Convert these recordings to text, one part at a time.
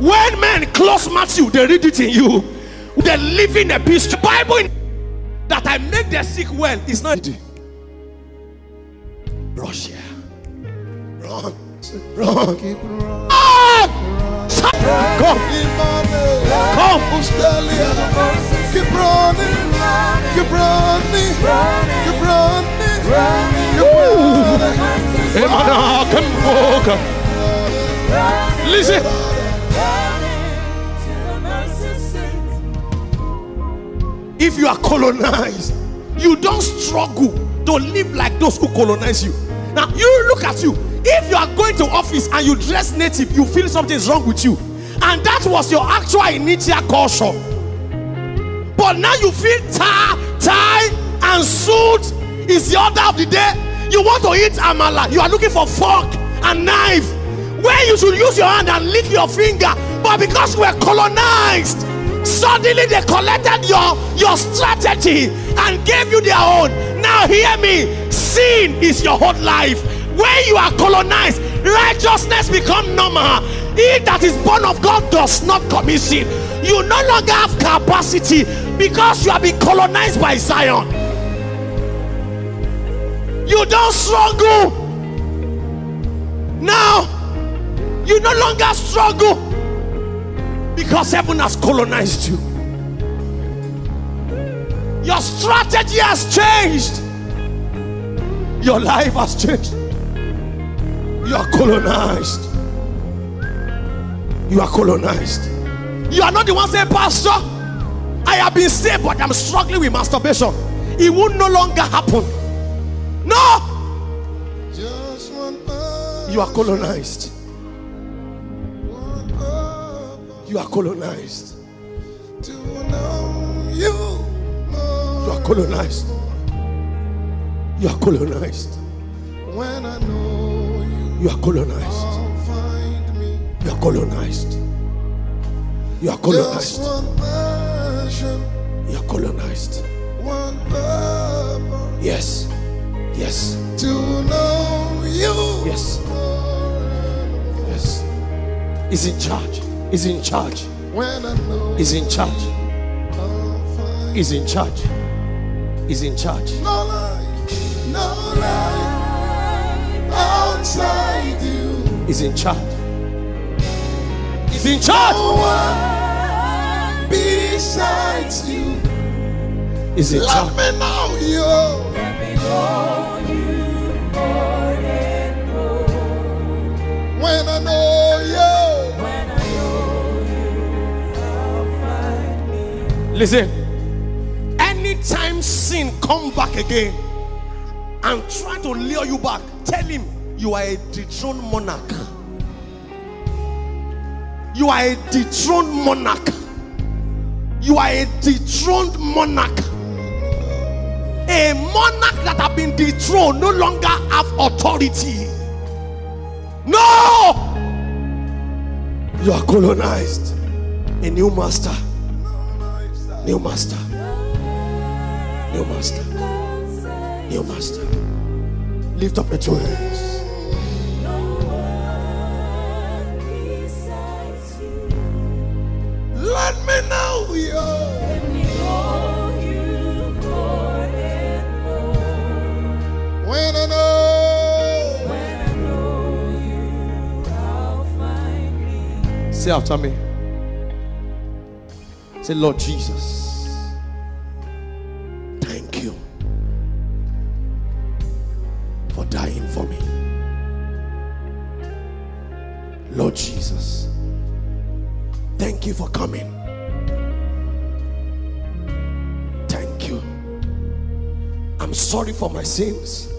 When men close Matthew, they read it in you. They live in a piece. peace. Bible in- that I make the sick well is not. Rush here. Run. Run. Keep running. Ah! Come. Keep running. Come. Australia. Keep running. Keep running. Keep running. Keep running. Come walk. Listen. If you are colonized, you don't struggle to live like those who colonize you. Now, you look at you. If you are going to office and you dress native, you feel something is wrong with you. And that was your actual initial culture. But now you feel tie, tie, and suit is the order of the day. You want to eat amala. You are looking for fork and knife. Where you should use your hand and lick your finger. But because we are colonized, suddenly they collected your, your strategy and gave you their own. Now hear me. Sin is your whole life. When you are colonized, righteousness become normal. He that is born of God does not commit sin. You no longer have capacity because you have been colonized by Zion. You don't struggle. Now, you no longer struggle because heaven has colonized you. Your strategy has changed. Your life has changed. You are colonized. You are colonized. You are not the one saying, Pastor, I have been saved, but I'm struggling with masturbation. It will no longer happen. No, Just one you are colonized. You are colonized. you, are colonized. You are colonized. When I know you, You are colonized. Find me. You are colonized. You are Just colonized. one passion, You are colonized. one purpose, Yes. Yes. to know you. Yes. Yes. Is in charge. He's in charge. When I know He's in charge. I'll He's in charge. He's in charge. no life, no life outside you. He's in charge. He's in charge. No one besides you. He's in Let charge. me know you. When I know you. Listen. Anytime sin come back again and try to lure you back, tell him you are a dethroned monarch. You are a dethroned monarch. You are a dethroned monarch. A monarch that have been dethroned no longer have authority. No! You are colonized. A new master. New master. New master. New master. Lift up your two hands. Let me know you. When I know. Say after me. Say, Lord Jesus, thank you for dying for me. Lord Jesus, thank you for coming. Thank you. I'm sorry for my sins.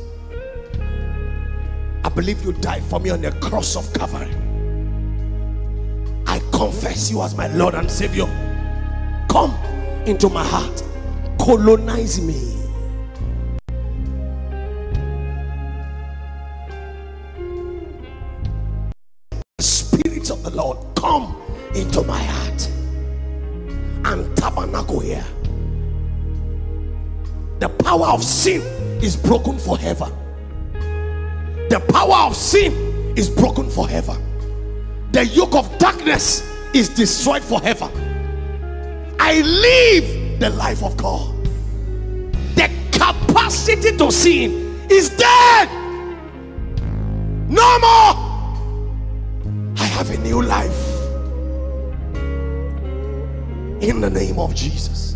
I believe you died for me on the cross of Calvary. I confess you as my Lord and Savior. Come into my heart, colonize me. Spirit of the Lord, come into my heart and tabernacle here. The power of sin is broken forever. The power of sin is broken forever. The yoke of darkness is destroyed forever. I live the life of God. The capacity to sin is dead. No more. I have a new life. In the name of Jesus.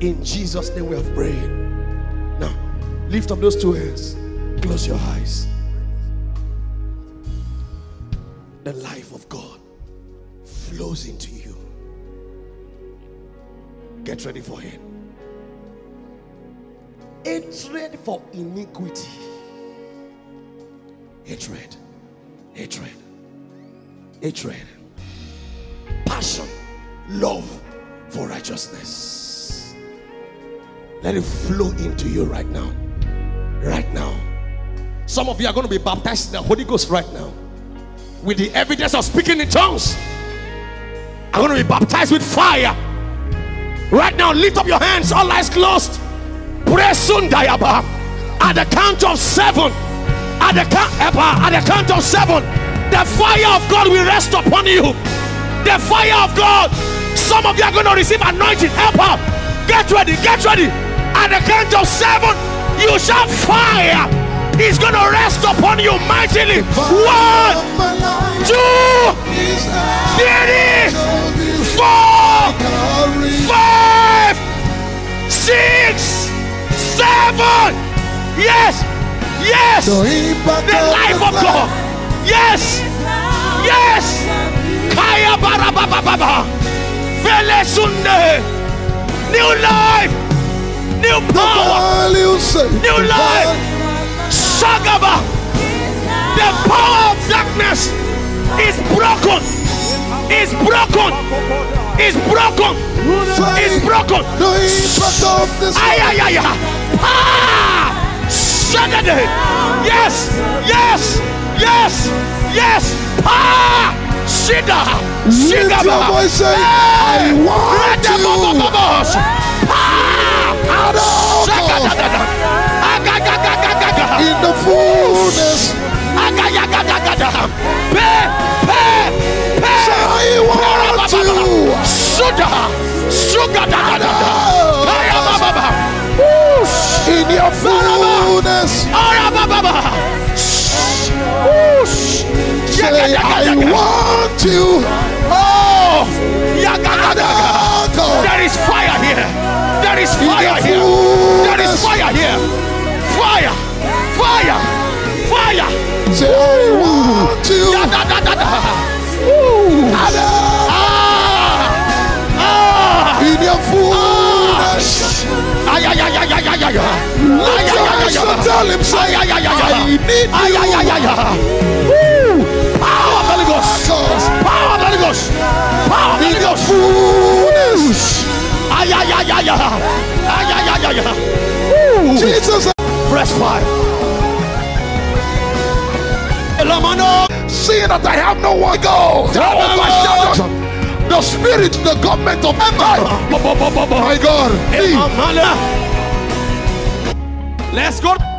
In Jesus' name we have prayed. Now, lift up those two hands. Close your eyes. The life of God flows into you. Get ready for Him. Hatred for iniquity, hatred, hatred, hatred, passion, love for righteousness. Let it flow into you right now. Right now. Some of you are going to be baptized in the Holy Ghost right now with the evidence of speaking in tongues. I'm going to be baptized with fire. Right now, lift up your hands, all eyes closed. Pray soon, Dayaba. At the count of seven, at the count, at the count of seven, the fire of God will rest upon you. The fire of God. Some of you are going to receive anointing. Help. Get ready, get ready. At the count of seven, you shall fire. He's going to rest upon you mightily. One, two, three, six, seven. Yes, yes. The life of God. Yes, yes. Kaya barabababa. Vele sunde. New life. New power. New life. Shagaba. The power of darkness is broken. Is broken. Is broken. Is broken. Ay, ay, ay, ay. Ah! Shagade. Yes. Yes. Yes. Yes. Ah! Shida. Lift Shigaba. your voice, say, I want you. Ah! Adoko. Shagadadada. Agagagagagaga. In the fullness. Pe, pe, pe. I want. Sugar. Sugar. da, da, da. In your fullness. Say, I want you. Oh. There is fire here. There is fire here. There is fire here. Fire. Fire. Fire. Say, I want you. Your hands tell him, say, ay. I need you. Power of the Holy Ghost. Power of the Holy Ghost. Power of the In Holy your Ghost. Jesus, Fresh fire. Seeing that I have no one go. The spirit, the government of empire. My God. Let's go.